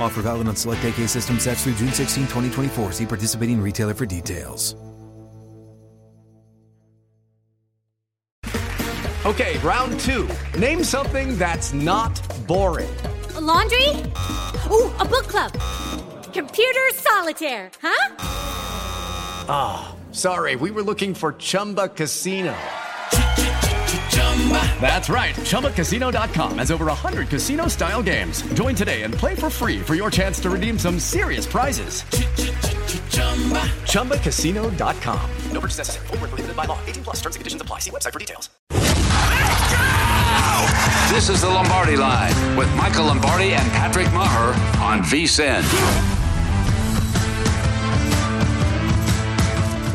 Offer valid on select AK system sets through June 16, 2024. See participating retailer for details. Okay, round two. Name something that's not boring. A laundry? Ooh, a book club. Computer solitaire, huh? Ah, oh, sorry, we were looking for Chumba Casino. That's right. ChumbaCasino.com has over 100 casino style games. Join today and play for free for your chance to redeem some serious prizes. ChumbaCasino.com. No purchase necessary. Full prohibited by law. 18 plus terms and conditions apply. See website for details. This is the Lombardi Line with Michael Lombardi and Patrick Meagher on VSIN.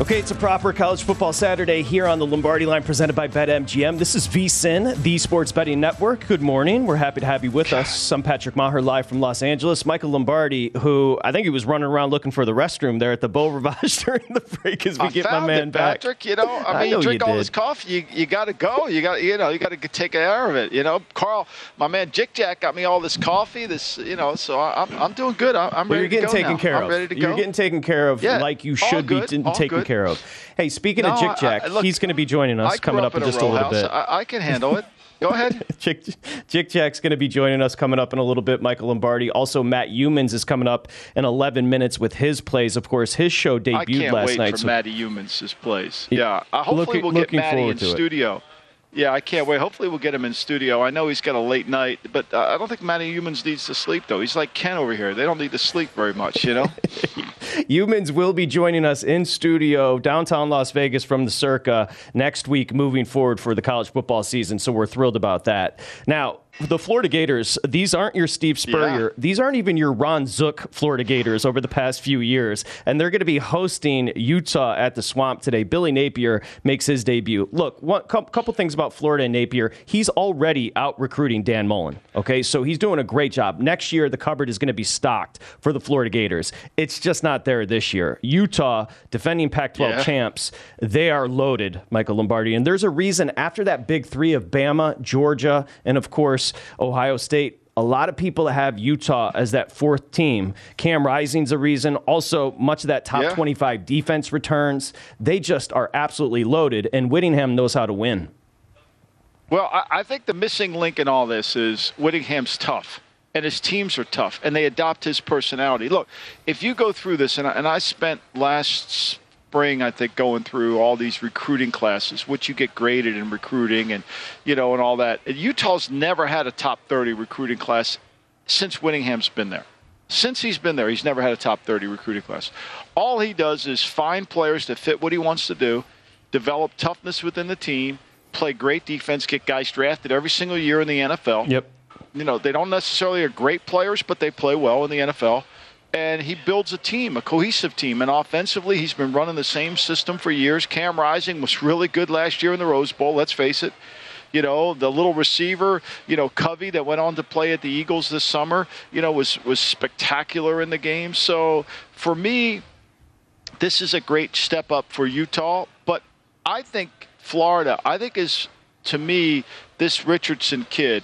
Okay, it's a proper college football Saturday here on the Lombardi line presented by BetMGM. This is VSIN, the Sports Betting Network. Good morning. We're happy to have you with us. I'm Patrick Meagher live from Los Angeles. Michael Lombardi, who I think he was running around looking for the restroom there at the Beau Rivage during the break as we I get my man it, back. Patrick, you know, I mean, I know you drink you all did. this coffee, you, you got to go. You got, you know, you got to take care of it. You know, Carl, my man Jick Jack got me all this coffee. This, you know, so I, I'm, I'm doing good. I, I'm Well, ready you're getting to go taken now. care I'm of. ready to go. You're getting taken care of Yeah, like you should be taken good. Care of. Hey, speaking of No, Jick Jack, I- look, he's going to be joining us coming up in a just a little house. bit. I, I can handle it. Go ahead. Jick, Jick Jack's going to be joining us coming up in a little bit. Michael Lombardi. Also, Matt Youmans is coming up in 11 minutes with his plays. Of course, his show debuted I debuted can't last wait night. for so- Matty Youmans' place. Yeah. Yeah, uh, hopefully Looking- we'll get Matty in studio. it. Yeah, I can't wait. Hopefully we'll get him in studio. I know he's got a late night, but uh, I don't think Matty Youmans needs to sleep though. He's like Ken over here. They don't need to sleep very much, you know. Youmans will be joining us in studio downtown Las Vegas from the Circa next week moving forward for the college football season. So we're thrilled about that. Now, the Florida Gators, these aren't your Steve Spurrier. These aren't even your Ron Zook Florida Gators over the past few years. And they're going to be hosting Utah at the Swamp today. Billy Napier makes his debut. Look, one couple things about Florida and Napier. He's already out recruiting Dan Mullen. Okay, so he's doing a great job. Next year, the cupboard is going to be stocked for the Florida Gators. It's just not there this year. Utah, defending Pac 12 Yeah. champs, they are loaded, Michael Lombardi. And there's a reason after that big three of Bama, Georgia, and of course, Ohio State. A lot of people have Utah as that fourth team. Cam Rising's a reason. Also, much of that top Yeah. 25 defense returns. They just are absolutely loaded, and Whittingham knows how to win. Well, I, I think the missing link in all this is Whittingham's tough, and his teams are tough, and they adopt his personality. Look, if you go through this, and I, and I spent last spring, I think, going through all these recruiting classes, which you get graded in recruiting, and you know, and all that. And Utah's never had a top 30 recruiting class since Whittingham's been there. Since he's been there, he's never had a top 30 recruiting class. All he does is find players that fit what he wants to do, develop toughness within the team, play great defense, get guys drafted every single year in the NFL. Yep. You know, they don't necessarily are great players, but they play well in the NFL. And he builds a team, a cohesive team. And offensively, he's been running the same system for years. Cam Rising was really good last year in the Rose Bowl, let's face it. You know, the little receiver, you know, Covey that went on to play at the Eagles this summer, you know, was was spectacular in the game. So for me, this is a great step up for Utah. But I think Florida, I think is to me this Richardson kid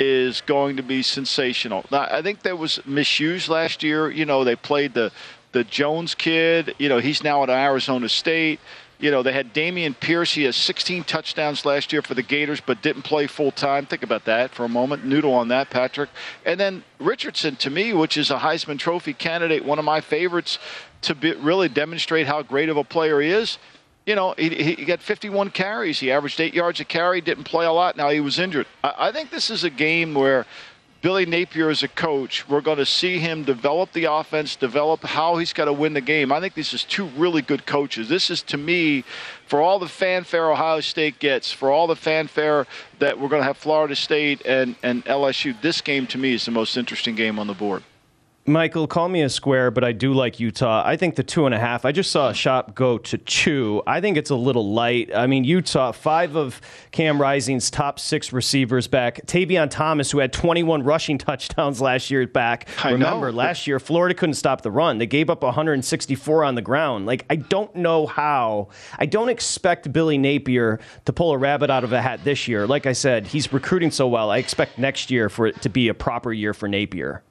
is going to be sensational. Now, I think there was misuse last year. You know, they played the the Jones kid. You know, he's now at Arizona State. You know, they had Dameon Pierce. He has 16 touchdowns last year for the Gators, but didn't play full time. Think about that for a moment. Noodle on that, Patrick. And then Richardson, to me, which is a Heisman Trophy candidate, one of my favorites to be, really demonstrate how great of a player he is you know, he, he got 51 carries. He averaged eight yards a carry, didn't play a lot. Now he was injured. I, I think this is a game where Billy Napier as a coach, we're going to see him develop the offense, develop how he's got to win the game. I think this is two really good coaches. This is, to me, for all the fanfare Ohio State gets, for all the fanfare that we're going to have Florida State and, and LSU, this game to me is the most interesting game on the board. Michael, call me a square, but I do like Utah. I think the two and a half. I just saw a shop go to two. I think it's a little light. I mean, Utah, five of Cam Rising's top six receivers back. Tavion Thomas, who had 21 rushing touchdowns last year, back. I Remember, know. last year Florida couldn't stop the run. They gave up 164 on the ground. Like, I don't know how. I don't expect Billy Napier to pull a rabbit out of a hat this year. Like I said, he's recruiting so well. I expect next year for it to be a proper year for Napier.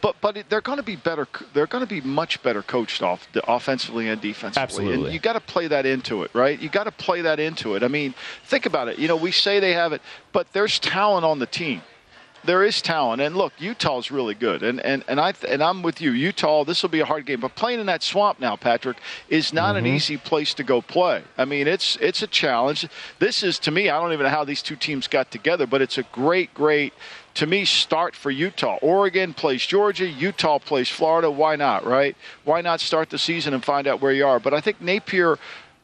But but they're going to be better. They're going to be much better coached off offensively and defensively. Absolutely. And you got to play that into it, right? You got to play that into it. I mean, think about it. You know, we say they have it, but there's talent on the team. There is talent, and look, Utah's really good, and and and I and I'm with you. Utah, this will be a hard game, but playing in that swamp now, Patrick, is not Mm-hmm. an easy place to go play. I mean, it's it's a challenge. This is to me, I don't even know how these two teams got together, but it's a great, great to me, start for Utah. Oregon plays Georgia, Utah plays Florida. Why not, right? Why not start the season and find out where you are? But I think Napier,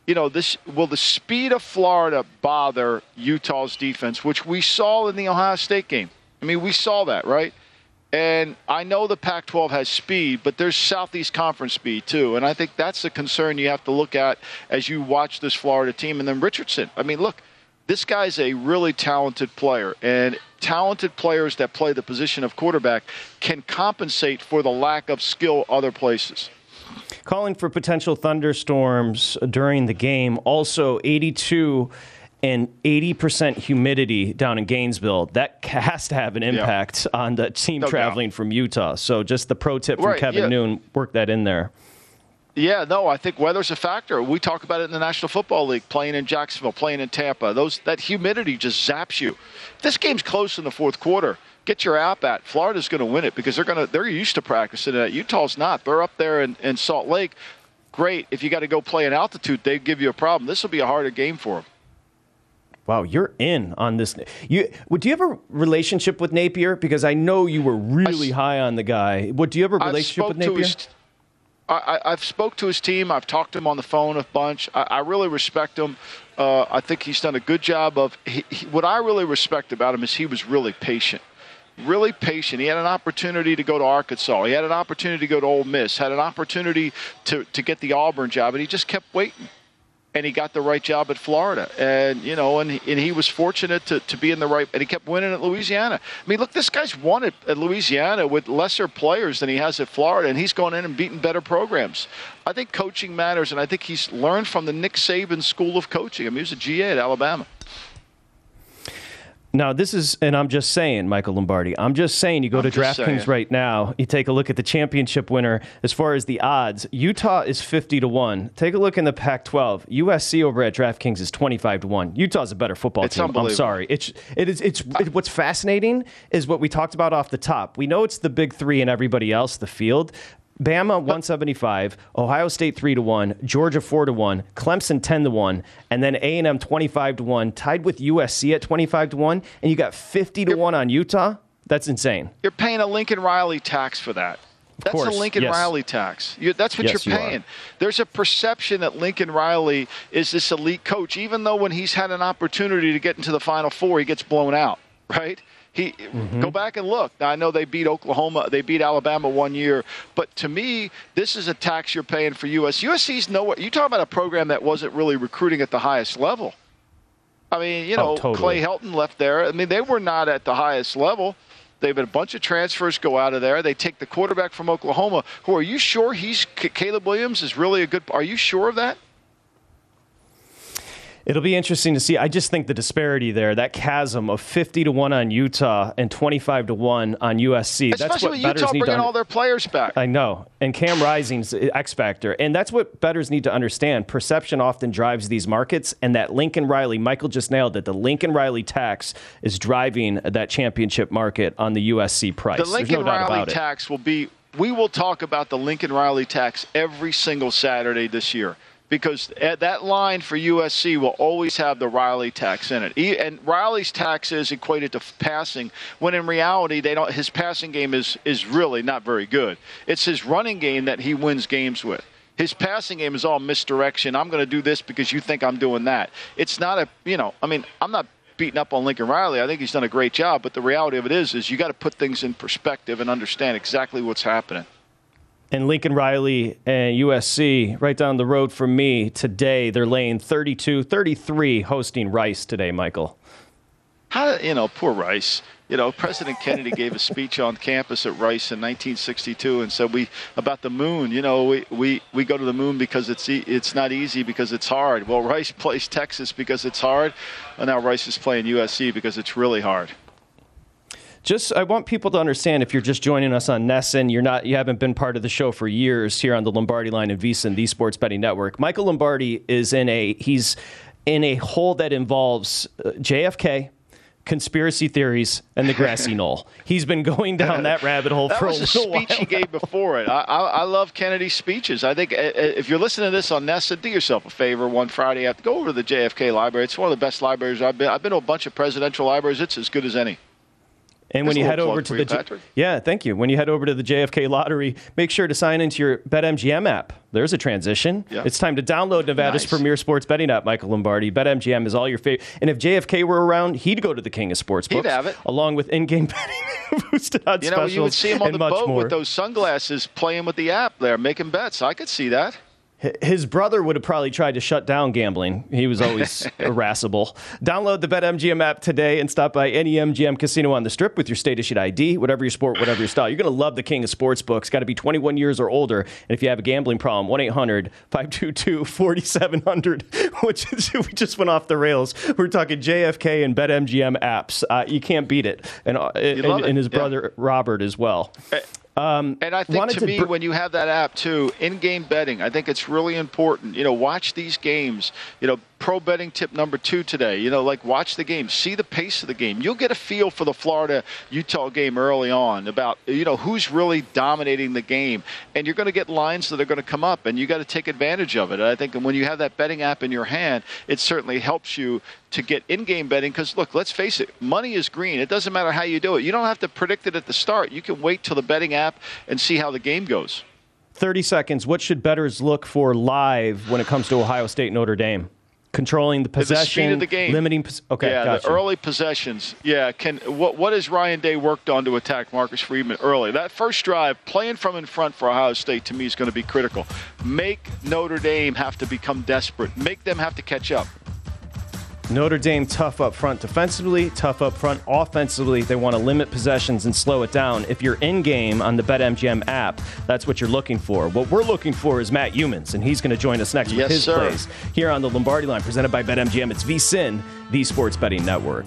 you know, this will the speed of Florida bother Utah's defense, which we saw in the Ohio State game. I mean, we saw that, right? And I know the Pac 12 has speed, but there's Southeast Conference speed too. And I think that's the concern you have to look at as you watch this Florida team. And then Richardson. I mean, look, this guy's a really talented player. And talented players that play the position of quarterback can compensate for the lack of skill other places. Calling for potential thunderstorms during the game. Also, 82 and 80% humidity down in Gainesville. That has to have an impact on the team No doubt. traveling from Utah. So, just the pro tip from Right, Kevin yeah. Noon work that in there. Yeah, no, I think weather's a factor. We talk about it in the National Football League, playing in Jacksonville, playing in Tampa. Those that humidity just zaps you. This game's close in the fourth quarter. Get your app at. Florida's going to win it because they're going to they're used to practicing it. Utah's not. They're up there in, in Salt Lake. Great. If you got to go play in altitude, they give you a problem. This will be a harder game for them. Wow, you're in on this. You do you have a relationship with Napier? Because I know you were really high on the guy. What do you have a relationship with Napier? his- I, I, I've spoke to his team. I've talked to him on the phone a bunch. I, I really respect him. Uh, I think he's done a good job of. He, he, what I really respect about him is he was really patient. Really patient. He had an opportunity to go to Arkansas. He had an opportunity to go to Ole Miss. Had an opportunity to to get the Auburn job, and he just kept waiting. And he got the right job at Florida, and you know, and and he was fortunate to, to be in the right, and he kept winning at Louisiana. I mean, look, this guy's won at, at Louisiana with lesser players than he has at Florida, and he's gone in and beaten better programs. I think coaching matters, and I think he's learned from the Nick Saban school of coaching. I mean, he was a GA at Alabama. Now, this is, and I'm just saying, Michael Lombardi, I'm just saying, you go I'm to DraftKings right now, you take a look at the championship winner as far as the odds. Utah is 50 to 1. Take a look in the Pac 12. USC over at DraftKings is 25 to 1. Utah's a better football It's team. I'm sorry. It's, it is, it's, it, what's fascinating is what we talked about off the top. We know it's the big three and everybody else, the field. Bama 175, Ohio State 3 to 1, Georgia 4 to 1, Clemson 10 to 1, and then A&M 25 to 1, tied with USC at 25 to 1, and you got 50 to 1 on Utah. That's insane. You're paying a Lincoln Riley tax for that. That's course, a Lincoln yes. Riley tax. You, that's what Yes, you're you paying. There's a perception that Lincoln Riley is this elite coach, even though when he's had an opportunity to get into the Final Four, he gets blown out. Right? He Mm-hmm. go back and look. Now, I know they beat Oklahoma, they beat Alabama one year, but to me, this is a tax you're paying for US. USC's nowhere. You talk about a program that wasn't really recruiting at the highest level. I mean, you Oh, know, totally. Clay Helton left there. I mean, they were not at the highest level. They've had a bunch of transfers go out of there. They take the quarterback from Oklahoma. Who are you sure he's Caleb Williams is really a good? Are you sure of that? It'll be interesting to see. I just think the disparity there, that chasm of 50 to 1 on Utah and 25 to 1 on USC. Especially that's what with Utah need bringing to all their players back. I know. And Cam Rising's X factor. And that's what bettors need to understand. Perception often drives these markets. And that Lincoln Riley, Michael just nailed it. The Lincoln Riley tax is driving that championship market on the USC price. The Lincoln no doubt Riley about it. tax will be. We will talk about the Lincoln Riley tax every single Saturday this year because at that line for USC will always have the Riley tax in it. And Riley's tax is equated to passing, when in reality they don't. His passing game is is really not very good. It's his running game that he wins games with. His passing game is all misdirection. I'm going to do this because you think I'm doing that. It's not a you know. I mean, I'm not beating up on Lincoln Riley. I think he's done a great job. But the reality of it is, is you got to put things in perspective and understand exactly what's happening. And Lincoln Riley and USC, right down the road from me today, they're laying 32 33 hosting Rice today, Michael. How you know, poor Rice. You know, President Kennedy gave a speech on campus at Rice in 1962 and said we about the moon. You know, we, we, we go to the moon because it's e- it's not easy because it's hard. Well, Rice plays Texas because it's hard, and now Rice is playing USC because it's really hard. Just, I want people to understand if you're just joining us on Nesson, you're not, you haven't been part of the show for years here on the Lombardi line and VSiN, the Sports Betting Network. Michael Lombardi is in a, he's in a hole that involves uh, JFK, conspiracy theories, and the grassy knoll. He's been going down that rabbit hole That for was a speech while. he gave before it. I, I, I love Kennedy's speeches. I think uh, uh, if you're listening to this on Nessa, do yourself a favor. One Friday, after go over to the JFK Library. It's one of the best libraries I've been. I've been to a bunch of presidential libraries. It's as good as any. And when you head over to the Patrick. yeah, thank you. When you head over to the JFK Lottery, make sure to sign into your BetMGM app. There's a transition. Yeah. It's time to download Nevada's Nice. premier sports betting app, Michael Lombardi. BetMGM is all your favorite. And if JFK were around, he'd go to the king of sports He'd have it. along with in-game betting, boosted odds You know, you would see him on the boat more. with those sunglasses, playing with the app there, making bets. I could see that. His brother would have probably tried to shut down gambling. He was always irascible. Download the BetMGM app today and stop by any MGM casino on the strip with your state issued ID, whatever your sport, whatever your style. You're going to love the king of sportsbooks. Got to be 21 years or older. And if you have a gambling problem, 1 800 522 4700, which is- we just went off the rails. We're talking JFK and BetMGM apps. Uh, you can't beat it. And, uh, and, and his yeah. brother, Robert, as well. Um, and I think to to me, br- when you have that app too, in-game betting, I think it's really important. You know, watch these games. You know, pro betting tip number two today. You know, like watch the game, see the pace of the game. You'll get a feel for the Florida Utah game early on about you know who's really dominating the game, and you're going to get lines that are going to come up, and you got to take advantage of it. And I think when you have that betting app in your hand, it certainly helps you to get in-game betting. Because look, let's face it, money is green. It doesn't matter how you do it. You don't have to predict it at the start. You can wait till the betting app and see how the game goes. 30 seconds. What should bettors look for live when it comes to Ohio State Notre Dame? Controlling the The possession, of the game. limiting. pos- Okay, yeah, gotcha. the early possessions. Yeah, can what what has Ryan Day worked on to attack Marcus Freeman early? That first drive, playing from in front for Ohio State to me is going to be critical. Make Notre Dame have to become desperate. Make them have to catch up. Notre Dame tough up front defensively, tough up front offensively. They want to limit possessions and slow it down. If you're in game on the BetMGM app, that's what you're looking for. What we're looking for is Matt Youmans, and he's going to join us next Yes, with his sir. plays here on the Lombardi line, presented by BetMGM. It's VSIN, the Sports Betting Network.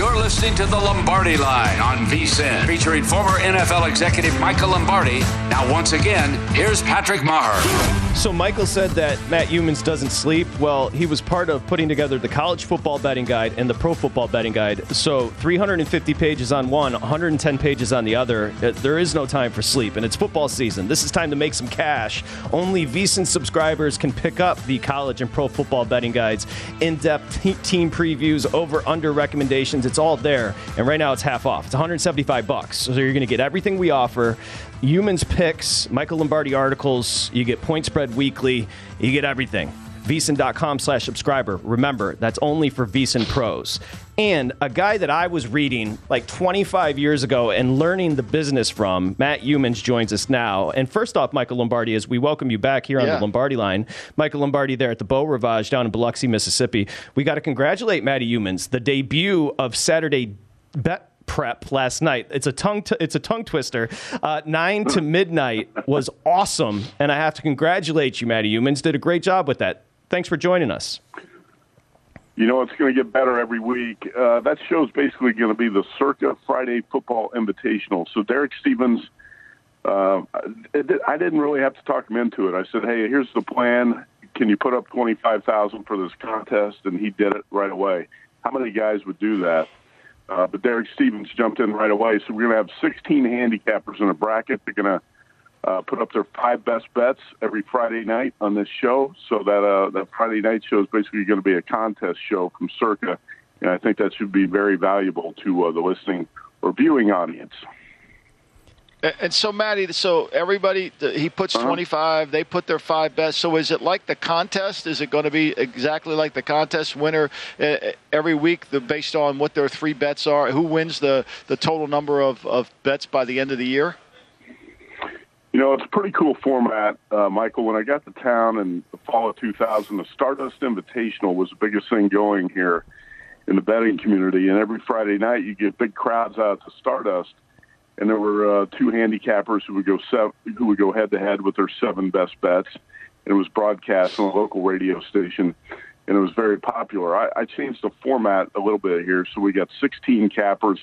You're listening to the Lombardi Line on VSIN, featuring former NFL executive Michael Lombardi. Now, once again, here's Patrick Meagher. So Michael said that Matt Youmans doesn't sleep. Well, he was part of putting together the college football betting guide and the pro football betting guide. So 350 pages on one, 110 pages on the other. Uh, There is no time for sleep, and it's football season. This is time to make some cash. Only VSiN subscribers can pick up the college and pro football betting guides, in-depth team previews, over/under recommendations. It's all there, and right now it's half off. It's 175 bucks. So you're going to get everything we offer. Youmans picks, Michael Lombardi articles. You get point spread weekly. You get everything. VSiN.com slash subscriber. Remember, that's only for VSiN pros. And a guy that I was reading like 25 years ago and learning the business from, Matt Youmans, joins us now. And first off, Michael Lombardi, as we welcome you back here on Yeah. the Lombardi line, Michael Lombardi there at the Beau Rivage down in Biloxi, Mississippi. We got to congratulate Matty Youmans, the debut of Saturday Bet prep last night. It's a tongue t- it's a tongue twister. Uh, nine to midnight was awesome, and I have to congratulate you, Matty Youmans. Did a great job with that. Thanks for joining us. You know, it's going to get better every week. Uh, that show's basically going to be the Circa Friday Football Invitational. So Derek Stevens, uh, I didn't really have to talk him into it. I said, "Hey, here's the plan. Can you put up twenty five thousand for this contest?" And he did it right away. How many guys would do that? Uh, but Derek Stevens jumped in right away. So we're going to have 16 handicappers in a bracket. They're going to uh, put up their five best bets every Friday night on this show. So that uh, that Friday night show is basically going to be a contest show from Circa, and I think that should be very valuable to uh, the listening or viewing audience. And so, Matty, so everybody, he puts Uh-huh. 25, they put their five best. So is it like the contest? Is it going to be exactly like the contest winner uh, every week the, based on what their three bets are? Who wins the, the total number of, of bets by the end of the year? You know, it's a pretty cool format, uh, Michael. When I got to town in the fall of 2000, the Stardust Invitational was the biggest thing going here in the betting community. And every Friday night, you get big crowds out to Stardust. And there were uh, two handicappers who would go sev- who would go head to head with their seven best bets. And it was broadcast on a local radio station, and it was very popular. I, I changed the format a little bit here, so we got 16 cappers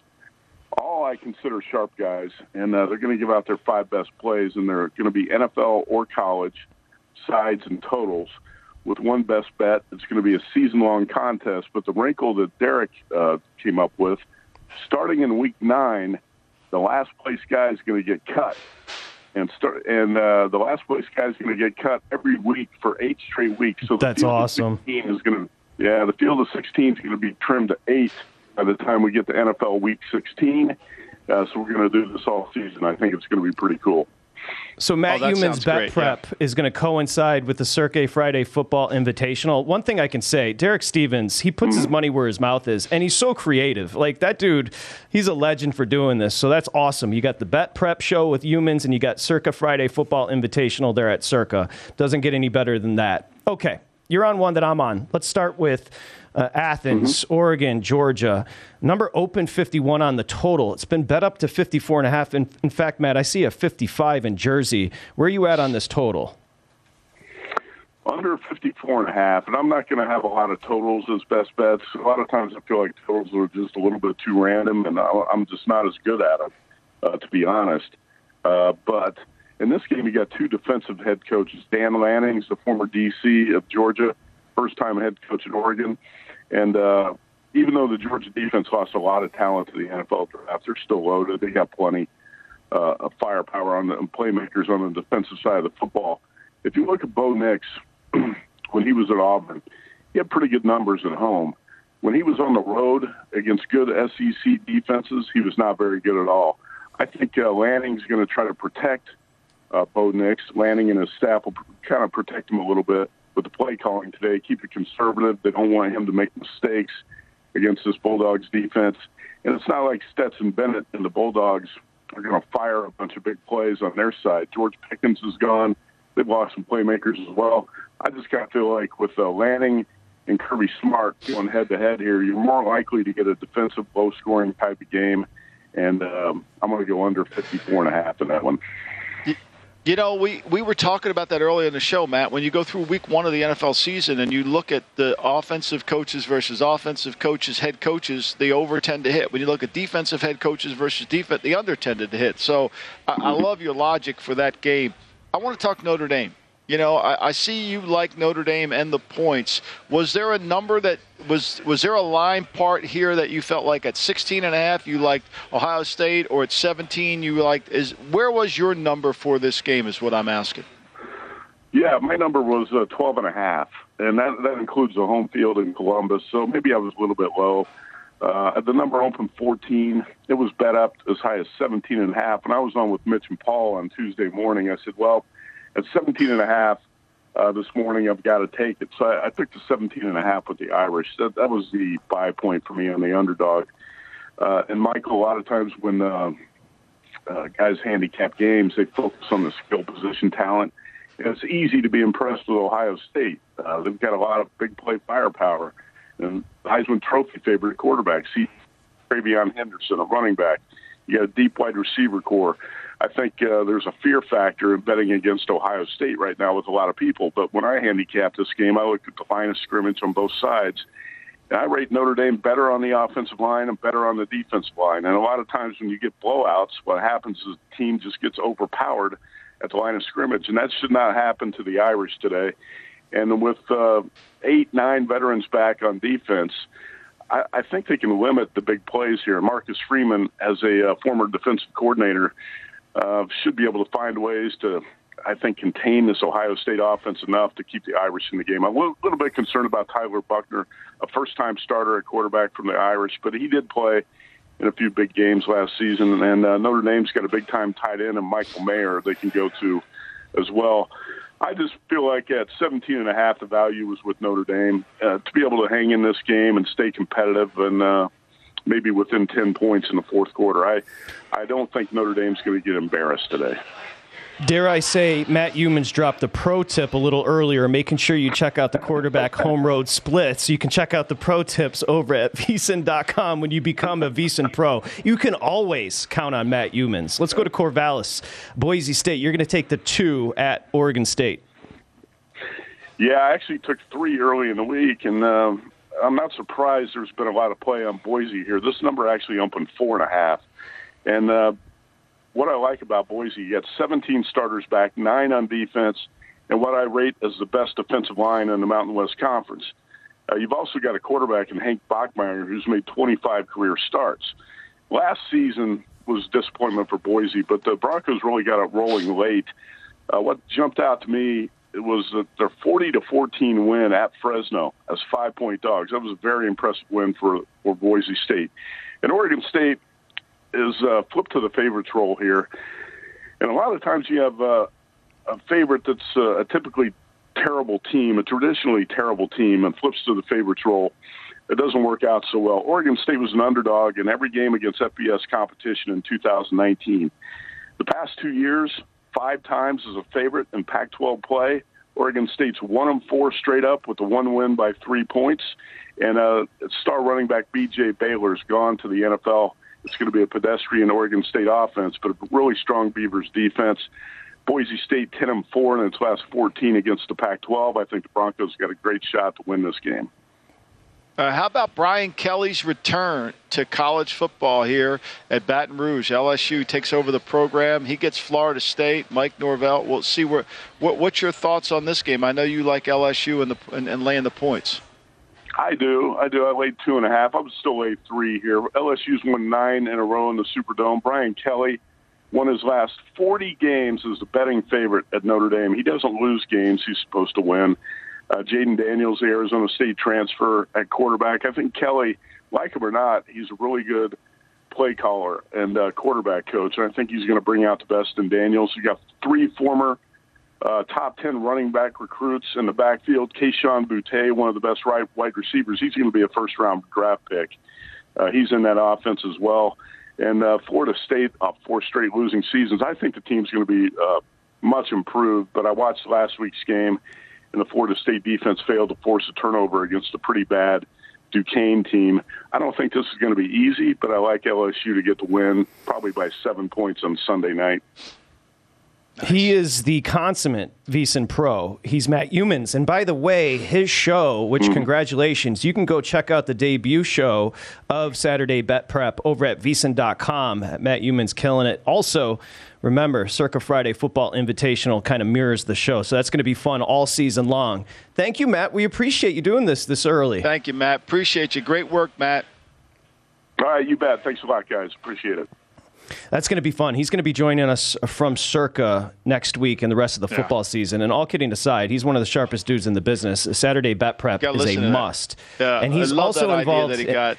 all I consider sharp guys, and uh, they're going to give out their five best plays, and they're going to be NFL or college sides and totals with one best bet. It's going to be a season long contest, but the wrinkle that Derek uh, came up with, starting in week nine, the last place guy is going to get cut. And start, and uh, the last place guy is going to get cut every week for eight straight weeks. So That's awesome. 16 is going to, yeah, the field of 16 is going to be trimmed to eight by the time we get to NFL Week 16. Uh, so we're going to do this all season. I think it's going to be pretty cool. So Matt Oh, Youmans' bet great, prep is going to coincide with the Circa Friday Football Invitational. One thing I can say, Derek Stevens, he puts Mm-hmm. his money where his mouth is, and he's so creative. Like that dude, he's a legend for doing this. So that's awesome. You got the bet prep show with Youmans, and you got Circa Friday Football Invitational there at Circa. Doesn't get any better than that. Okay. you're on one that I'm on. Let's start with uh, Athens, mm-hmm. Oregon, Georgia. Number open 51 on the total. It's been bet up to 54 and a half. In, in fact, Matt, I see a 55 in Jersey. Where are you at on this total? Under 54 and a half, and I'm not going to have a lot of totals as best bets. A lot of times I feel like totals are just a little bit too random, and I'm just not as good at them, uh, to be honest. Uh, but in this game, you got two defensive head coaches. Dan Lanning's the former DC of Georgia, first time head coach at Oregon. And uh, even though the Georgia defense lost a lot of talent to the NFL draft, they're still loaded. They got plenty uh, of firepower on the playmakers on the defensive side of the football. If you look at Bo Nix, when he was at Auburn, he had pretty good numbers at home. When he was on the road against good SEC defenses, he was not very good at all. I think uh, Lanning's going to try to protect uh, Bo Nix. Lanning and his staff will kind of protect him a little bit with the play calling today. Keep it conservative. They don't want him to make mistakes against this Bulldogs defense. And it's not like Stetson Bennett and the Bulldogs are going to fire a bunch of big plays on their side. George Pickens is gone. They've lost some playmakers as well. I just kind of feel like with uh, Lanning and Kirby Smart going head to head here, you're more likely to get a defensive, low scoring type of game. And um, I'm going to go under 54 and a half in that one. You know, we, we were talking about that earlier in the show, Matt. When you go through week one of the NFL season and you look at the offensive coaches versus offensive coaches, head coaches, the over tend to hit. When you look at defensive head coaches versus defense, the under tended to hit. So I, I love your logic for that game. I want to talk Notre Dame. You know, I, I, see you like Notre Dame and the points. Was there a number that was was there a line part here that you felt like at 16 and a half you liked Ohio State or at 17 you liked is where was your number for this game is what I'm asking. Yeah, my number was uh, 12 and a half and that that includes the home field in Columbus. So maybe I was a little bit low. Uh, the number opened 14. It was bet up as high as 17 and a half. And I was on with Mitch and Paul on Tuesday morning. I said, well, at 17 and a half uh, this morning, I've got to take it. So I, I took the 17 and a half with the Irish. That, that was the buy point for me on the underdog. Uh, and Michael, a lot of times when uh, uh, guys handicap games, they focus on the skill position talent. And it's easy to be impressed with Ohio State. Uh, they've got a lot of big play firepower. And Heisman Trophy favorite quarterback, see TreVeyon Henderson, a running back. You got a deep wide receiver core. I think uh, there's a fear factor in betting against Ohio State right now with a lot of people. But when I handicapped this game, I looked at the line of scrimmage on both sides. And I rate Notre Dame better on the offensive line and better on the defensive line. And a lot of times when you get blowouts, what happens is the team just gets overpowered at the line of scrimmage. And that should not happen to the Irish today. And with uh, eight, nine veterans back on defense, I, I think they can limit the big plays here. Marcus Freeman, as a uh, former defensive coordinator, uh, should be able to find ways to, I think, contain this Ohio State offense enough to keep the Irish in the game. I'm a little, bit concerned about Tyler Buchner, a first-time starter at quarterback from the Irish, but he did play in a few big games last season, and uh, Notre Dame's got a big-time tight end, and Michael Mayer they can go to as well. I just feel like at 17 and a half, the value was with Notre Dame uh, to be able to hang in this game and stay competitive and uh, maybe within 10 points in the fourth quarter. I, I don't think Notre Dame's going to get embarrassed today. Dare I say, Matt Youmans dropped the pro tip a little earlier, making sure you check out the quarterback home road splits. You can check out the pro tips over at vsin.com when you become a vsin pro. You can always count on Matt Youmans. Let's go to Corvallis, Boise State. You're going to take the two at Oregon State. Yeah, I actually took three early in the week, and uh, I'm not surprised there's been a lot of play on Boise here. This number actually opened four and a half. And uh, what I like about Boise, you got 17 starters back, nine on defense, and what I rate as the best defensive line in the Mountain West Conference. Uh, you've also got a quarterback in Hank Bachmeier who's made 25 career starts. Last season was disappointment for Boise, but the Broncos really got it rolling late. Uh, what jumped out to me it was their 40 to 14 win at Fresno as five point dogs. That was a very impressive win for for Boise State. And Oregon State is uh, flipped to the favorites role here. And a lot of times you have uh, a favorite that's uh, a typically terrible team, a traditionally terrible team, and flips to the favorites role. It doesn't work out so well. Oregon State was an underdog in every game against FBS competition in 2019. The past two years, five times as a favorite in Pac 12 play. Oregon State's one and four straight up with the one win by three points. And uh, star running back B.J. Baylor's gone to the NFL. It's going to be a pedestrian Oregon State offense, but a really strong Beavers defense. Boise State 10 and 4 in its last 14 against the Pac 12. I think the Broncos got a great shot to win this game. Uh, how about Brian Kelly's return to college football here at Baton Rouge? LSU takes over the program. He gets Florida State. Mike Norvell. We'll see where. What, what's your thoughts on this game? I know you like LSU and the and, and laying the points. I do. I do. I laid two and a half. I'm still laid three here. LSU's won nine in a row in the Superdome. Brian Kelly won his last 40 games as the betting favorite at Notre Dame. He doesn't lose games he's supposed to win. Uh, Jayden Daniels, the Arizona State transfer at quarterback. I think Kelly, like him or not, he's a really good play caller and uh, quarterback coach, and I think he's going to bring out the best in Daniels. You got three former uh, top 10 running back recruits in the backfield. Kayshon Boutte, one of the best right wide receivers. He's going to be a first round draft pick. Uh, he's in that offense as well. And uh, Florida State, uh, four straight losing seasons. I think the team's going to be uh, much improved, but I watched last week's game and the Florida State defense failed to force a turnover against a pretty bad Duquesne team. I don't think this is going to be easy, but I like LSU to get the win, probably by seven points on Sunday night. He is the consummate VSiN Pro. He's Matt Youmans. And by the way, his show, which mm-hmm. congratulations, you can go check out the debut show of Saturday Bet Prep over at VSiN.com. Matt Youmans killing it. Also, remember, Circa Friday Football Invitational kind of mirrors the show. So that's going to be fun all season long. Thank you, Matt. We appreciate you doing this this early. Thank you, Matt. Appreciate you. Great work, Matt. All right, you bet. Thanks a lot, guys. Appreciate it. That's going to be fun. He's going to be joining us from Circa next week and the rest of the football yeah. season. And all kidding aside, he's one of the sharpest dudes in the business. Saturday bet prep is a must. Yeah, and he's also involved. That he got.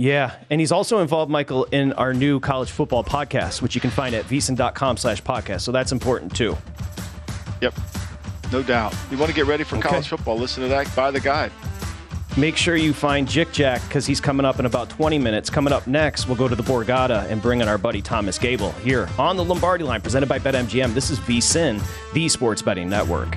Yeah, and he's also involved, Michael, in our new college football podcast, which you can find at vsin.com slash podcast. So that's important too. Yep, no doubt. You want to get ready for okay. college football, listen to that, buy the guide. Make sure you find Jick Jack because he's coming up in about 20 minutes. Coming up next, we'll go to the Borgata and bring in our buddy Thomas Gable here on the Lombardi line, presented by BetMGM. This is VSIN, the Sports Betting Network.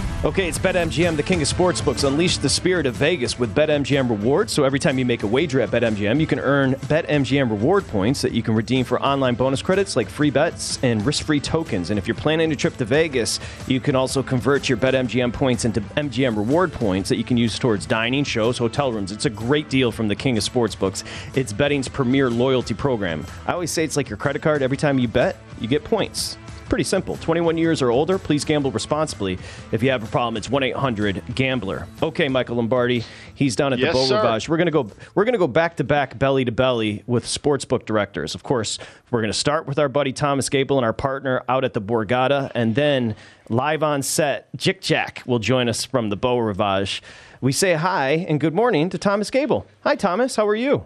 Okay, it's BetMGM, the king of sportsbooks. Unleash the spirit of Vegas with BetMGM rewards. So every time you make a wager at BetMGM, you can earn BetMGM reward points that you can redeem for online bonus credits like free bets and risk free tokens. And if you're planning a trip to Vegas, you can also convert your BetMGM points into MGM reward points that you can use towards dining, shows, hotel rooms. It's a great deal from the king of sportsbooks. It's betting's premier loyalty program. I always say it's like your credit card. Every time you bet, you get points pretty simple. 21 years or older, please gamble responsibly. If you have a problem, it's 1-800-GAMBLER. Okay, Michael Lombardi, he's down at yes, the Beau. Rivage. We're going to go we're going to go back to back belly to belly with sportsbook directors. Of course, we're going to start with our buddy Thomas Gable and our partner out at the Borgata and then live on set, Jick Jack will join us from the Beau Rivage. We say hi and good morning to Thomas Gable. Hi Thomas, how are you?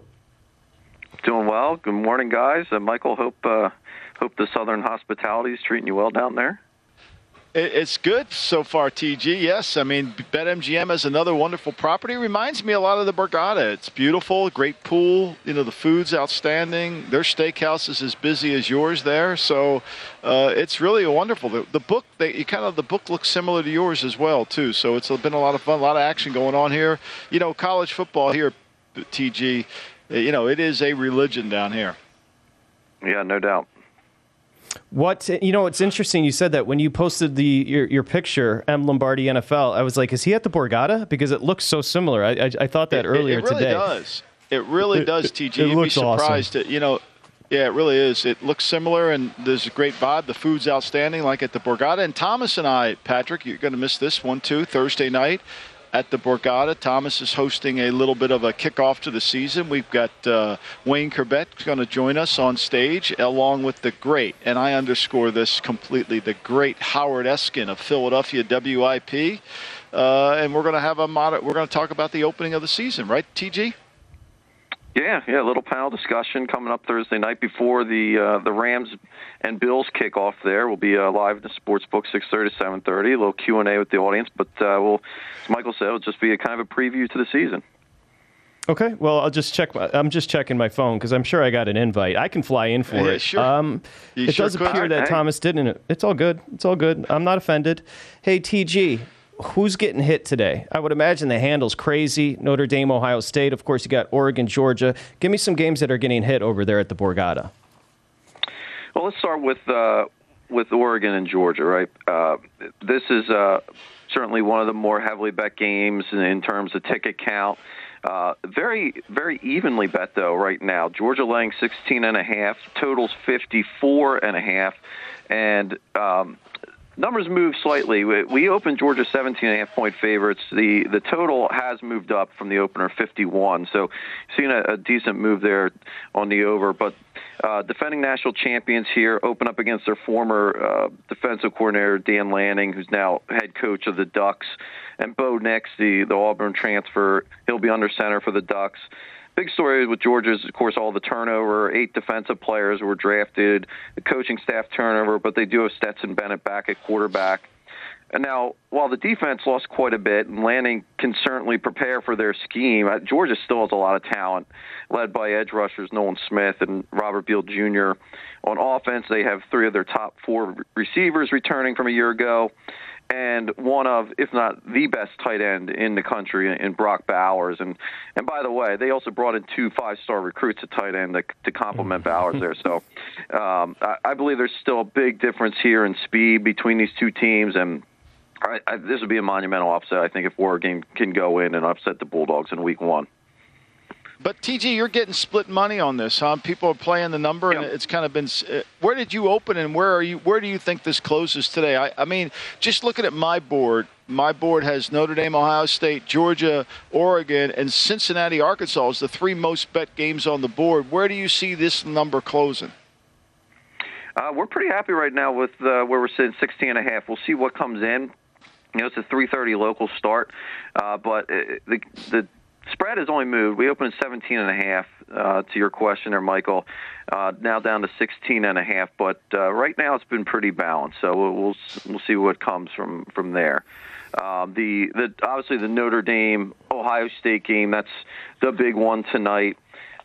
Doing well. Good morning, guys. Uh, Michael, hope uh, hope the Southern hospitality is treating you well down there. It's good so far, TG. Yes, I mean BetMGM is another wonderful property. Reminds me a lot of the Borgata. It's beautiful, great pool. You know the food's outstanding. Their steakhouse is as busy as yours there, so uh, it's really wonderful. The, the book, they, kind of the book looks similar to yours as well too. So it's been a lot of fun, a lot of action going on here. You know, college football here, TG. You know, it is a religion down here. Yeah, no doubt. What you know? It's interesting. You said that when you posted the your, your picture, M Lombardi NFL. I was like, is he at the Borgata? Because it looks so similar. I I, I thought that it, earlier it, it really today. Does it really it, does? TG, it you'd looks be surprised. Awesome. you know, yeah, it really is. It looks similar, and there's a great vibe. The food's outstanding, like at the Borgata. And Thomas and I, Patrick, you're going to miss this one too. Thursday night at the Borgata. Thomas is hosting a little bit of a kickoff to the season. We've got uh, Wayne Corbett going to join us on stage, along with the great, and I underscore this completely, the great Howard Eskin of Philadelphia WIP. Uh, and we're going to have a mod- we're going to talk about the opening of the season, right, TG? Yeah, yeah, a little panel discussion coming up Thursday night before the uh, the Rams and Bills kickoff. There will be uh, live in the sports book, six thirty to seven thirty. A little Q and A with the audience, but uh, we'll, as Michael said, it'll just be a kind of a preview to the season. Okay, well, I'll just check. My, I'm just checking my phone because I'm sure I got an invite. I can fly in for Yeah, it. sure. Um, it sure does could. appear that Hey. Thomas didn't. It's all good. It's all good. I'm not offended. Hey, TG, who's getting hit today? I would imagine the handle's crazy. Notre Dame, Ohio State. Of course, you got Oregon, Georgia. Give me some games that are getting hit over there at the Borgata. Well, let's start with uh, with Oregon and Georgia. Right, uh, this is uh, certainly one of the more heavily bet games in, in terms of ticket count. Uh, very, very evenly bet though right now. Georgia laying 16 and a half, totals 54 and a half, and um, numbers move slightly. We, we opened Georgia 17 and a half point favorites. The the total has moved up from the opener 51. So seeing a, a decent move there on the over, but uh, defending national champions here open up against their former uh, defensive coordinator Dan Lanning, who's now head coach of the Ducks, and Bo Nix, the the Auburn transfer. He'll be under center for the Ducks. Big story with Georgia is, of course, all the turnover. Eight defensive players were drafted, the coaching staff turnover, but they do have Stetson Bennett back at quarterback. And now, while the defense lost quite a bit, and Lanning can certainly prepare for their scheme, uh, Georgia still has a lot of talent, led by edge rushers Nolan Smith and Robert Beal Jr. On offense, they have three of their top four receivers returning from a year ago, and one of, if not the best tight end in the country in Brock Bowers. And and by the way, they also brought in two five-star recruits at tight end to, to complement Bowers there. So um, I, I believe there's still a big difference here in speed between these two teams, and I, I, this would be a monumental upset. I think if Oregon can go in and upset the Bulldogs in Week One. But TG, you're getting split money on this, huh? People are playing the number, and it's kind of been. Uh, where did you open, and where are you? Where do you think this closes today? I, I mean, just looking at my board, my board has Notre Dame, Ohio State, Georgia, Oregon, and Cincinnati, Arkansas as the three most bet games on the board. Where do you see this number closing? Uh, we're pretty happy right now with uh, where we're sitting, 16 and a half. We'll see what comes in. You know, it's a 3:30 local start, uh, but uh, the the spread has only moved. We opened at 17 and a half. Uh, to your question there, Michael, uh, now down to 16 and a half. But uh, right now it's been pretty balanced. So we'll we'll, we'll see what comes from from there. Um, the the obviously the Notre Dame Ohio State game that's the big one tonight.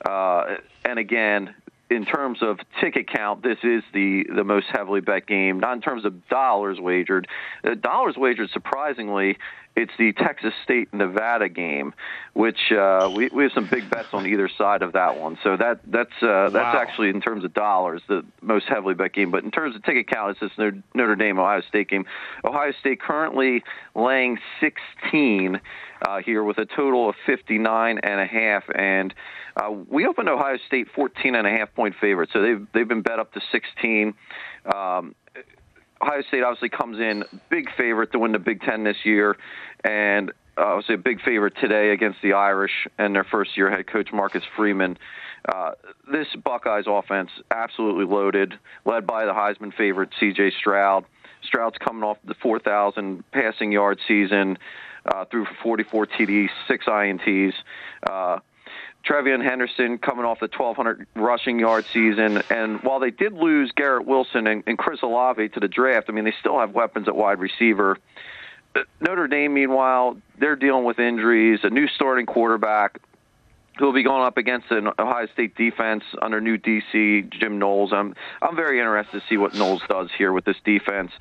Uh, and again, in terms of ticket count, this is the the most heavily bet game. Not in terms of dollars wagered. Uh, dollars wagered, surprisingly, it's the Texas State Nevada game, which uh, we we have some big bets on either side of that one. So that that's uh, that's actually in terms of dollars the most heavily bet game. But in terms of ticket count, it's this Notre- Notre Dame Ohio State game. Ohio State currently laying 16 uh, here with a total of 59 and a half and uh, we opened Ohio State 14 and a half point favorite, so they've they've been bet up to 16. Um, Ohio State obviously comes in big favorite to win the Big Ten this year, and uh, obviously a big favorite today against the Irish and their first year head coach Marcus Freeman. Uh, this Buckeyes offense absolutely loaded, led by the Heisman favorite C.J. Stroud. Stroud's coming off the 4,000 passing yard season, uh, threw for 44 TDs, six INTs. Uh, TreVeyon Henderson coming off the 1,200 rushing yard season. And while they did lose Garrett Wilson and, and Chris Olave to the draft, I mean, they still have weapons at wide receiver. Uh, Notre Dame, meanwhile, they're dealing with injuries, a new starting quarterback who will be going up against an Ohio State defense under new DC Jim Knowles. I'm I'm very interested to see what Knowles does here with this defense.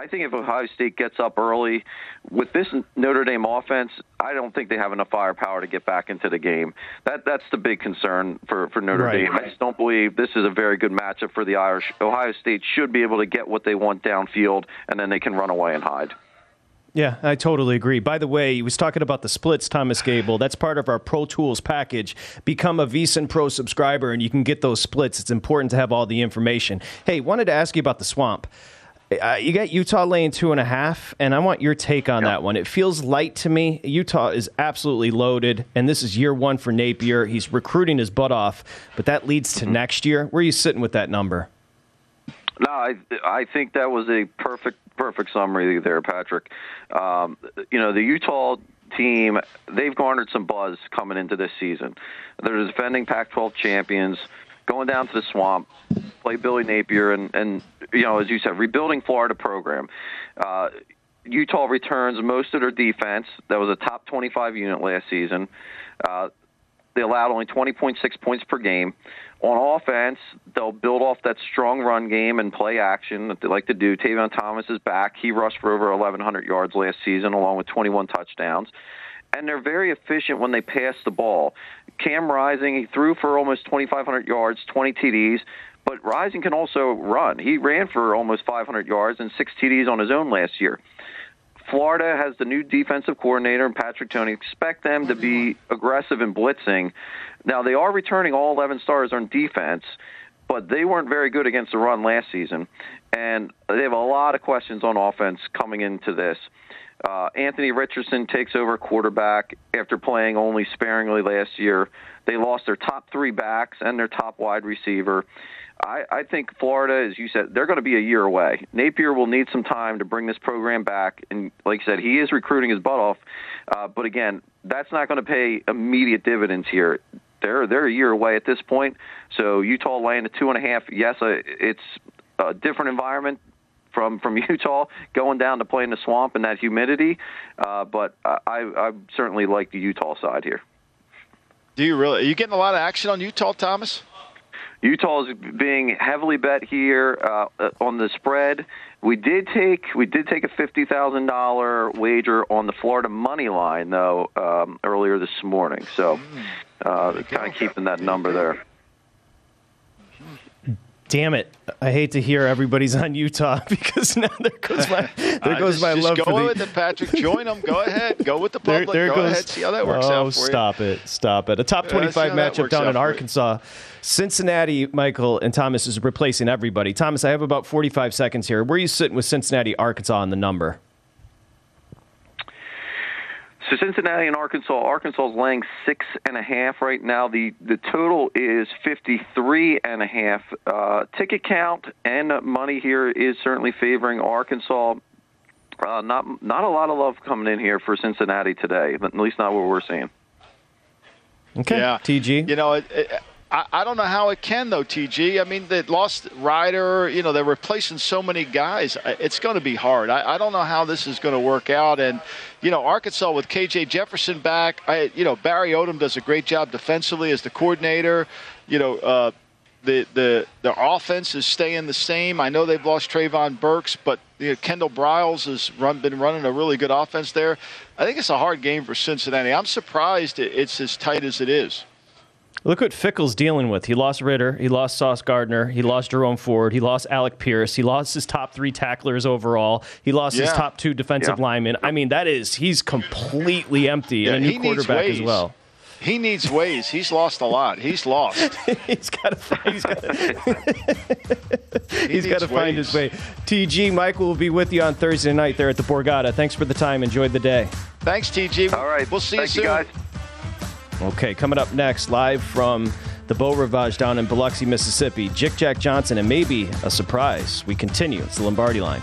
I think if Ohio State gets up early with this Notre Dame offense, I don't think they have enough firepower to get back into the game. That that's the big concern for for Notre Right. Dame. I just don't believe this is a very good matchup for the Irish. Ohio State should be able to get what they want downfield, and then they can run away and hide. Yeah, I totally agree. By the way, he was talking about the splits, Thomas Gable. That's part of our Pro Tools package. Become a VSiN Pro subscriber, and you can get those splits. It's important to have all the information. Hey, wanted to ask you about the swamp. Uh, you got Utah laying two and a half, and I want your take on that one. It feels light to me. Utah is absolutely loaded, and this is year one for Napier. He's recruiting his butt off, but that leads to next year. Where are you sitting with that number? No, I I think that was a perfect perfect summary there, Patrick. Um, you know, the Utah team, they've garnered some buzz coming into this season. They're the defending Pac-12 champions, going down to the swamp, play Billy Napier, and and you know, as you said, rebuilding Florida program. Uh, Utah returns most of their defense. That was a top 25 unit last season. Uh, they allowed only 20.6 points per game. On offense, they'll build off that strong run game and play action that they like to do. Tavion Thomas is back. He rushed for over 1,100 yards last season, along with 21 touchdowns. And they're very efficient when they pass the ball. Cam Rising, he threw for almost 2,500 yards, 20 TDs. But Rising can also run. He ran for almost 500 yards and six TDs on his own last year. Florida has the new defensive coordinator and Patrick Toney. Expect them to be aggressive in blitzing. Now they are returning all 11 stars on defense, but they weren't very good against the run last season, and they have a lot of questions on offense coming into this. Uh, Anthony Richardson takes over quarterback after playing only sparingly last year. They lost their top three backs and their top wide receiver. I, I think Florida, as you said, they're going to be a year away. Napier will need some time to bring this program back, and like I said, he is recruiting his butt off. Uh, but again, that's not going to pay immediate dividends here. They're they're a year away at this point. So Utah laying a two and a half. Yes, uh, it's a different environment from from Utah going down to play in the swamp and that humidity. Uh, but I, I certainly like the Utah side here. Do you really? Are you getting a lot of action on Utah, Thomas? Utah is being heavily bet here uh, on the spread. We did take we did take a fifty thousand dollar wager on the Florida money line though um, earlier this morning. So uh, kind of keeping that number there. Damn it! I hate to hear everybody's on Utah because now there goes my there Uh, goes just, my just love go for the. with it, Patrick. Join them. Go ahead. Go with the public. there go goes. ahead. See how that works oh, out for stop it! Stop it! A top twenty-five matchup down in. Arkansas. Cincinnati, Michael and Thomas is replacing everybody. Thomas, I have about forty-five seconds here. Where are you sitting with Cincinnati, Arkansas on the number? So Cincinnati and Arkansas. Arkansas is laying six and a half right now. The the total is fifty three and a half. Uh, ticket count and money here is certainly favoring Arkansas. Uh, not not a lot of love coming in here for Cincinnati today, but at least not what we're seeing. Okay, Yeah. TG. You know, it, it, I, I don't know how it can though. TG. I mean, they lost Ridder. You know, they're replacing so many guys. It's going to be hard. I, I don't know how this is going to work out. And you know, Arkansas with KJ Jefferson back. I, you know, Barry Odom does a great job defensively as the coordinator. You know. Uh, the, the offense is staying the same. I know they've lost Treylon Burks, but you know, Kendall Briles has run, been running a really good offense there. I think it's a hard game for Cincinnati. I'm surprised it's as tight as it is. Look what Fickell's dealing with. He lost Ridder. He lost Sauce Gardner. He lost Jerome Ford. He lost Alec Pierce. He lost his top three tacklers overall. He lost his top two defensive Yeah. linemen. I mean, that is he's completely empty Yeah, and a he new needs quarterback as ways. well. He needs ways. He's lost a lot. He's lost. he's got to find. He's got He He's got to find his way. TG Michael will be with you on Thursday night there at the Borgata. Thanks for the time. Enjoyed the day. Thanks, TG. All right. We'll see Thank you you, soon. guys. Okay, coming up next, live from the Beau Rivage down in Biloxi, Mississippi, Jick Jack Johnson, and maybe a surprise. We continue. It's the Lombardi line.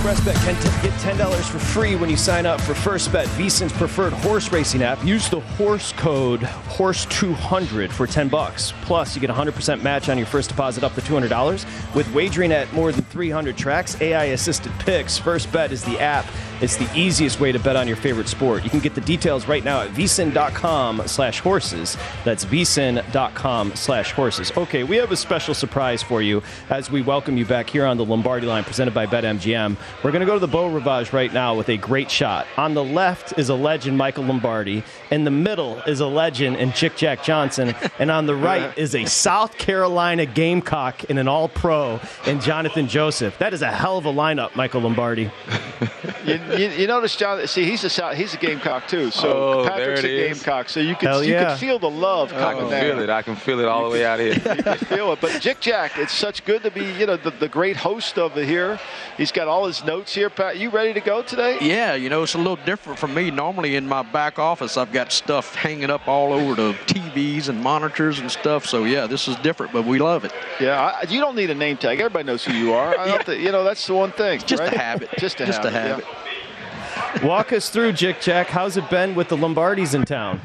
ExpressBet can t- get $10 for free when you sign up for First Bet, VSIN's preferred horse racing app. Use the horse code HORSE200 for 10 bucks. Plus, you get a 100% match on your first deposit up to $200. With wagering at more than 300 tracks, AI assisted picks, First Bet is the app. It's the easiest way to bet on your favorite sport. You can get the details right now at vsin.com slash horses. That's vsin.com slash horses. Okay, we have a special surprise for you as we welcome you back here on the Lombardi line presented by BetMGM. We're going to go to the Beau Rivage right now with a great shot. On the left is a legend, Michael Lombardi. In the middle is a legend in Chick Jack Johnson. And on the right is a South Carolina Gamecock and an all pro in Jonathan Joseph. That is a hell of a lineup, Michael Lombardi. You, you, you notice, John. See, he's a Sou- he's a Gamecock too. So Oh, Patrick's a. Gamecock. So you can you yeah. can feel the love I coming can feel it. I can feel it all the way out here. you can feel it. But Jick Jack, it's such good to be, you know, the, the great host of the here. He's got all his notes here. Pat, you ready to go today? Yeah, you know, it's a little different from me. Normally in my back office, I've got stuff hanging up all over the TVs and monitors and stuff. So, yeah, this is different, but we love it. Yeah, I, you don't need a name tag. Everybody knows who you are. I don't you know, that's the one thing. Just right? a habit. Just a Just a habit. habit. yeah. Walk us through, Jick Jack. How's it been with the Lombardis in town?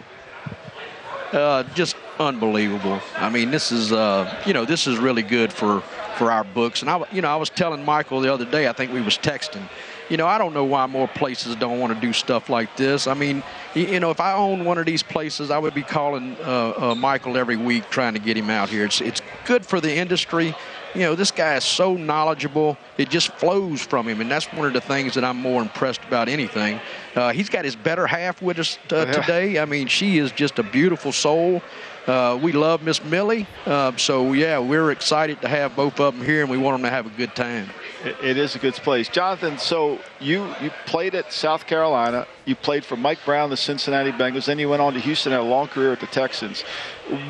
Uh, just unbelievable. I mean, this is uh, you know this is really good for for our books. And I w- you know I was telling Michael the other day. I think we was texting. You know I don't know why more places don't want to do stuff like this. I mean, you know if I owned one of these places, I would be calling uh, uh, Michael every week trying to get him out here. It's it's good for the industry. You know this guy is so knowledgeable. It just flows from him, and that's one of the things that I'm more impressed about anything. Uh, he's got his better half with us uh, Yeah. today. I mean, she is just a beautiful soul. Uh, we love Miss Millie. Uh, so, yeah, we're excited to have both of them here, and we want them to have a good time. It, is a good place, Jonathan. So you you played at South Carolina. You played for Mike Brown, the Cincinnati Bengals. Then you went on to Houston, had a long career at the Texans.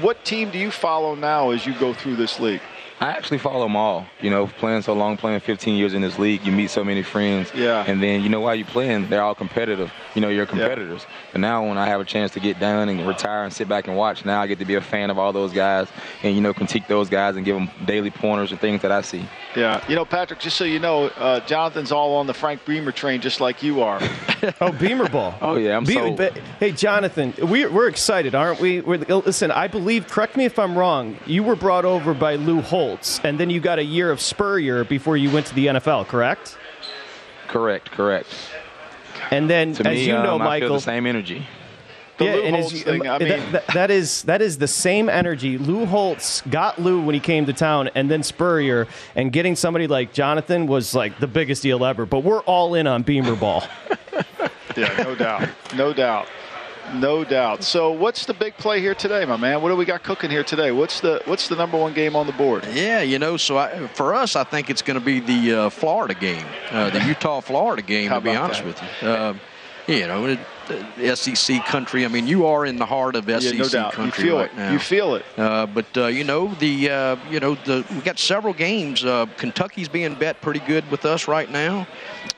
What team do you follow now as you go through this league? I actually follow them all. You know, playing so long, playing 15 years in this league, you meet so many friends. Yeah. And then, you know, why you're playing, they're all competitive. You know, you're competitors. But now when I have a chance to get done and retire and sit back and watch, now I get to be a fan of all those guys and, you know, critique those guys and give them daily pointers and things that I see. Yeah, you know, Patrick. Just so you know, uh, Jonathan's all on the Frank Beamer train, just like you are. Oh, Beamer Ball. Oh, yeah, I'm Be- sold. but- Hey, Jonathan, we're, we're excited, aren't we? We're, listen, I believe, correct me if I'm wrong, you were brought over by Lou Holtz, and then you got a year of Spurrier before you went to the NFL, correct? Correct, correct. And then, To as me, you know, um, I feel Michael. the same energy. The yeah, Lou and Holtz you- thing, I mean- that- that is that is the same energy. Lou Holtz got Lou when he came to town, and then Spurrier, and getting somebody like Jonathan was like the biggest deal ever. But we're all in on Beamer Ball. Yeah, no doubt, no doubt, no doubt. So, what's the big play here today, my man? What do we got cooking here today? What's the what's the number one game on the board? Yeah, you know, so I, for us, I think it's going to be the uh, Florida game, uh, the Utah Florida game, to be honest that? with you. Uh, you know, it- the SEC country. I mean, you are in the heart of SEC Yeah, no doubt. You feel right it. now. You feel it. Uh, but uh, you know the uh, you know the we got several games. Uh, Kentucky's being bet pretty good with us right now.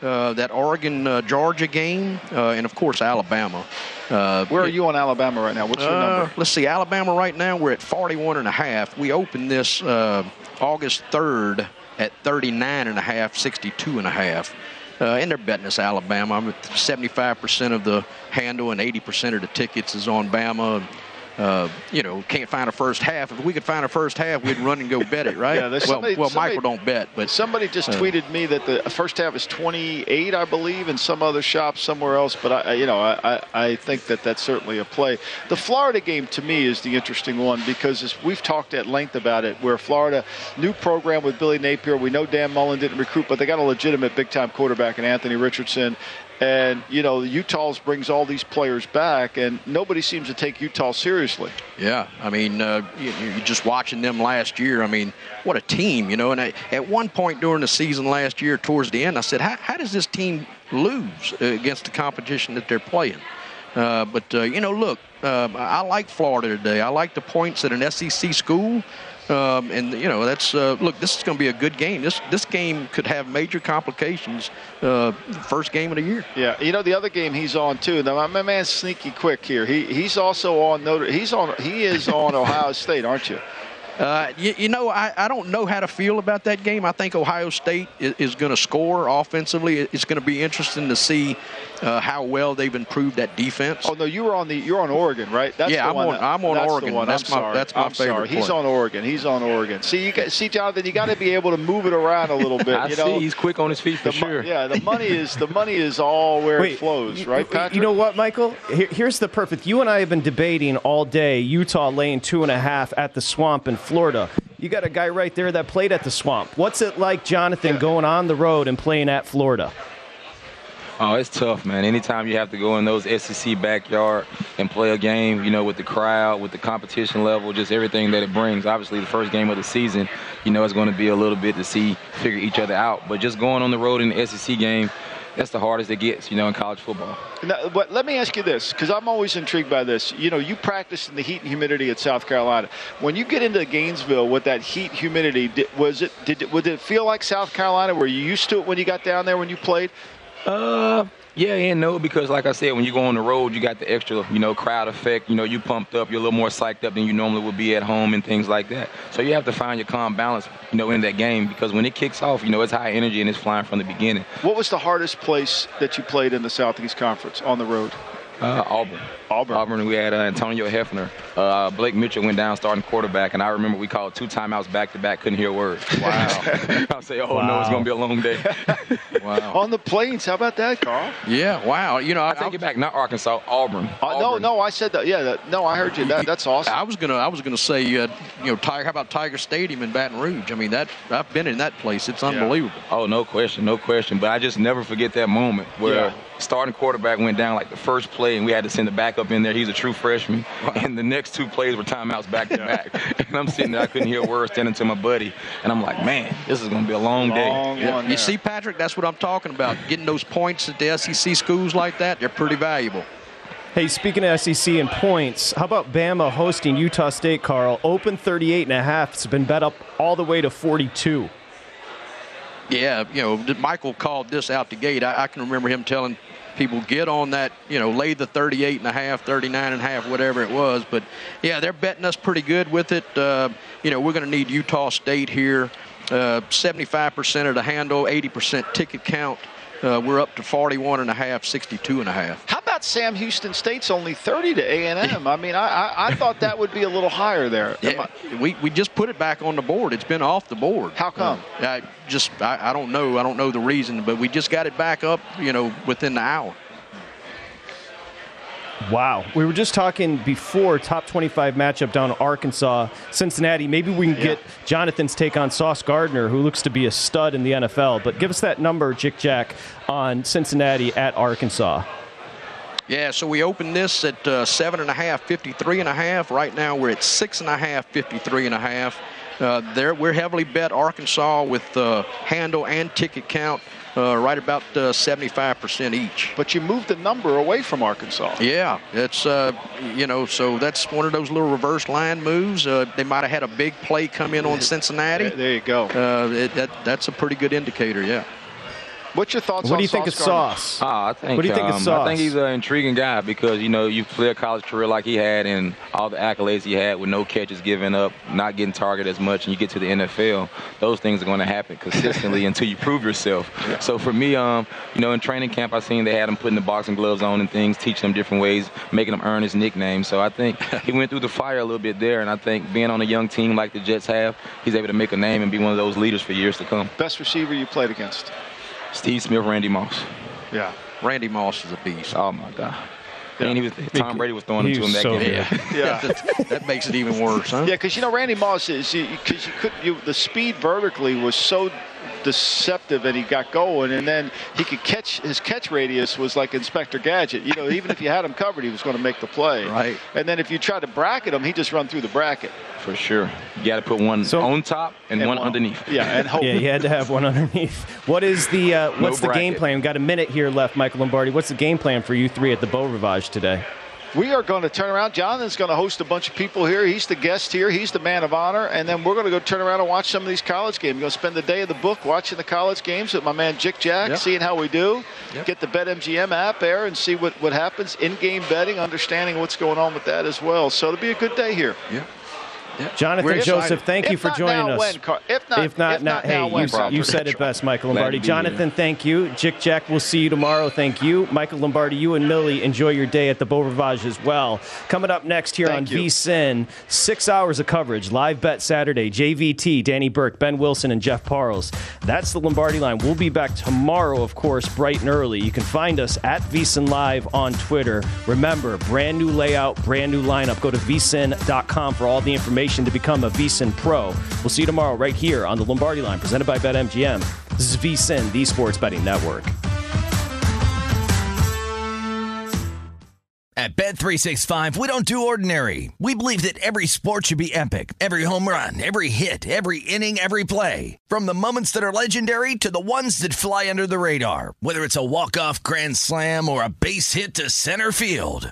Uh, that Oregon uh, Georgia game, uh, and of course Alabama. Uh, Where are you on Alabama right now? What's your uh, number? Let's see, Alabama right now we're at 41 and a half. We opened this uh, August 3rd at 39 and a half, 62 and a half. Uh, and they're betting us Alabama. I'm at 75% of the handle and 80% of the tickets is on Bama. Uh, you know, can't find a first half. If we could find a first half, we'd run and go bet it, right? Yeah, well, somebody- well, somebody- Michael don't bet, but Somebody just uh, tweeted me that the first half is 28, I believe, in some other shop somewhere else. But I, you know, I, I, think that that's certainly a play. The Florida game to me is the interesting one because as we've talked at length about it, where Florida new program with Billy Napier. We know Dan Mullen didn't recruit, but they got a legitimate big time quarterback in Anthony Richardson. And you know, Utah's brings all these players back, and nobody seems to take Utah seriously. Yeah, I mean, uh, you, you're just watching them last year. I mean, what a team, you know. And I, at one point during the season last year, towards the end, I said, how, how does this team lose against the competition that they're playing? Uh, but, uh, you know, look, uh, I like Florida today. I like the points at an SEC school. Um, and you know that's uh, look. This is going to be a good game. This this game could have major complications. Uh, first game of the year. Yeah, you know the other game he's on too. Now my man's sneaky quick here. He he's also on Notre. He's on. He is on Ohio State, aren't you? Uh, you, you know, I, I don't know how to feel about that game. I think Ohio State is, is going to score offensively. It's going to be interesting to see uh, how well they've improved that defense. Oh no, you were on the. You're on Oregon, right? That's Yeah, the I'm one on- that- I'm on that's the Oregon. one. That's I'm my- sorry. that's my I'm favorite Sorry. He's on Oregon. He's on Oregon. See, you got, see, Jonathan, you got to be able to move it around a little bit. I you know? see he's quick on his feet for The sure. Yeah, the money is the money is all where Wait, it flows, you- right, Patrick? You know what, Michael? Here, here's the perfect. You and I have been debating all day Utah laying two and a half at the swamp in Florida. You got a guy right there that played at the swamp. What's it like, Jonathan, going on the road and playing at Florida? Oh, it's tough, man. Anytime you have to go in those SEC backyard and play a game, you know, with the crowd, with the competition level, just everything that it brings. Obviously, the first game of the season, you know, it's going to be a little bit to see, figure each other out. But just going on the road in the SEC game, that's the hardest it gets, you know, in college football. Now, but let me ask you this, because I'm always intrigued by this. You know, you practice in the heat and humidity at South Carolina. When you get into Gainesville with that heat, humidity, did, was it did would it feel like South Carolina? Were you used to it when you got down there when you played? Uh, yeah and no, because like I said, when you go on the road, you got the extra, you know, crowd effect. You know, you pumped up, you're a little more psyched up than you normally would be at home and things like that. So you have to find your calm balance, you know, in that game because when it kicks off, you know, it's high energy and it's flying from the beginning. What was the hardest place that you played in the Southeast Conference on the road? Uh, Auburn. Auburn. Auburn. We had uh, Antonio Heffner. Uh, Blake Mitchell went down starting quarterback, and I remember we called two timeouts back to back. Couldn't hear a word. Wow. I say, oh no, it's gonna be a long day. wow. On the plains, how about that, Carl? Yeah, wow. You know, I, take it back. Not Arkansas, Auburn. Uh, no, no, I said that. Yeah, that, no, I heard you. That, that's awesome. I was gonna, I was gonna say, uh, you know, Tiger. How about Tiger Stadium in Baton Rouge? I mean, that I've been in that place. It's unbelievable. Oh, no question, no question. But I just never forget that moment where Yeah. starting quarterback went down like the first play, and we had to send the backup in there. He's a true freshman, and the next two plays were timeouts back to back. And I'm sitting there, I couldn't hear a word, standing to my buddy, and I'm like, man, this is gonna be a long, day. Yeah, You see, Patrick, that's what I'm talking about. Getting those points at the SEC schools like that, they're pretty valuable. Hey, speaking of SEC and points, how about Bama hosting Utah State, Carl? Open 38 and a half. It's been bet up all the way to 42. Yeah, you know, Michael called this out the gate. I, I can remember him telling people get on that, you know, lay the 38 and a half, 39 and a half, whatever it was. But yeah, they're betting us pretty good with it. Uh, you know, we're going to need Utah State here. Uh, 75% of the handle, 80% ticket count. Uh, we're up to 41 and a half, 62 and a half. How about Sam Houston State's only 30 to A&M? I mean, I, I, I thought that would be a little higher there. Yeah, we, we just put it back on the board. It's been off the board. How come? Uh, I just I, I don't know. I don't know the reason, but we just got it back up. You know, within the hour. Wow. We were just talking before top 25 matchup down in Arkansas, Cincinnati. Maybe we can get Jonathan's take on Sauce Gardner, who looks to be a stud in the NFL. But give us that number, Jick Jack, on Cincinnati at Arkansas. Yeah, so we opened this at uh, seven and a half, 53 and a half. Right now we're at six and a half, 53 and a half. Uh, there, we're heavily bet Arkansas with uh, handle and ticket count. Uh, right about uh, 75% each. But you moved the number away from Arkansas. Yeah, it's uh, you know, so that's one of those little reverse line moves. Uh, they might have had a big play come in on Cincinnati. There you go. Uh, it, that that's a pretty good indicator. Yeah. What's your thoughts? What on do you think of Sauce Sauce? Ah, I think, What do you think of um, Sauce? I think he's an intriguing guy because you know you play a college career like he had and all the accolades he had with no catches given up, not getting targeted as much, and you get to the NFL, those things are going to happen consistently until you prove yourself. So for me, um, you know, in training camp, I seen they had him putting the boxing gloves on and things, teaching him different ways, making him earn his nickname. So I think he went through the fire a little bit there, and I think being on a young team like the Jets have, he's able to make a name and be one of those leaders for years to come. Best receiver you played against? Steve Smith, Randy Moss. Yeah. Randy Moss is a beast. Oh my God. And he was Tom Brady was throwing He it to him that so game. good. Yeah. that, that makes it even worse, huh? Yeah, because you know Randy Moss is because you could you the speed vertically was so deceptive and he got going and then he could catch his catch radius was like Inspector Gadget. You know, even if you had him covered, he was going to make the play. Right. And then if you tried to bracket him, he just run through the bracket. For sure. You got to put one on top and, And one, one- underneath. yeah, and hope. Yeah, you had to have one underneath. What is the uh, No what's the game plan? We've got a minute here left, Michael Lombardi. What's the game plan for you three at the Beau Rivage today? We are going to turn around. Jonathan's going to host a bunch of people here. He's the guest here. He's the man of honor. And then we're going to go turn around and watch some of these college games. We're going to spend the day of the book watching the college games with my man Jick Jack, Yep. seeing how we do. Yep. Get the BetMGM app there and see what, what happens. In-game betting, understanding what's going on with that as well. So it'll be a good day here. Yeah. Jonathan We're Joseph, thank you for joining us. when, Car- if not- if not, if not, not hey, when, you, you said it best, Michael Lombardi. Jonathan, thank you. Jick Jack, we'll see you tomorrow. Thank you. Michael Lombardi, you and Millie, enjoy your day at the Beau Rivage as well. Coming up next here Thank on you. VSIN, six hours of coverage, live bet Saturday, JVT, Danny Burke, Ben Wilson, and Jeff Parles. That's the Lombardi line. We'll be back tomorrow, of course, bright and early. You can find us at VSIN Live on Twitter. Remember, brand new layout, brand new lineup. Go to vsin.com for all the information to become a VSIN Pro. We'll see you tomorrow right here on the Lombardi line, presented by BetMGM. This is VSIN, the Sports Betting Network. At Bet365, we don't do ordinary. We believe that every sport should be epic. Every home run, every hit, every inning, every play. From the moments that are legendary to the ones that fly under the radar. Whether it's a walk-off grand slam or a base hit to center field.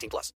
18 plus.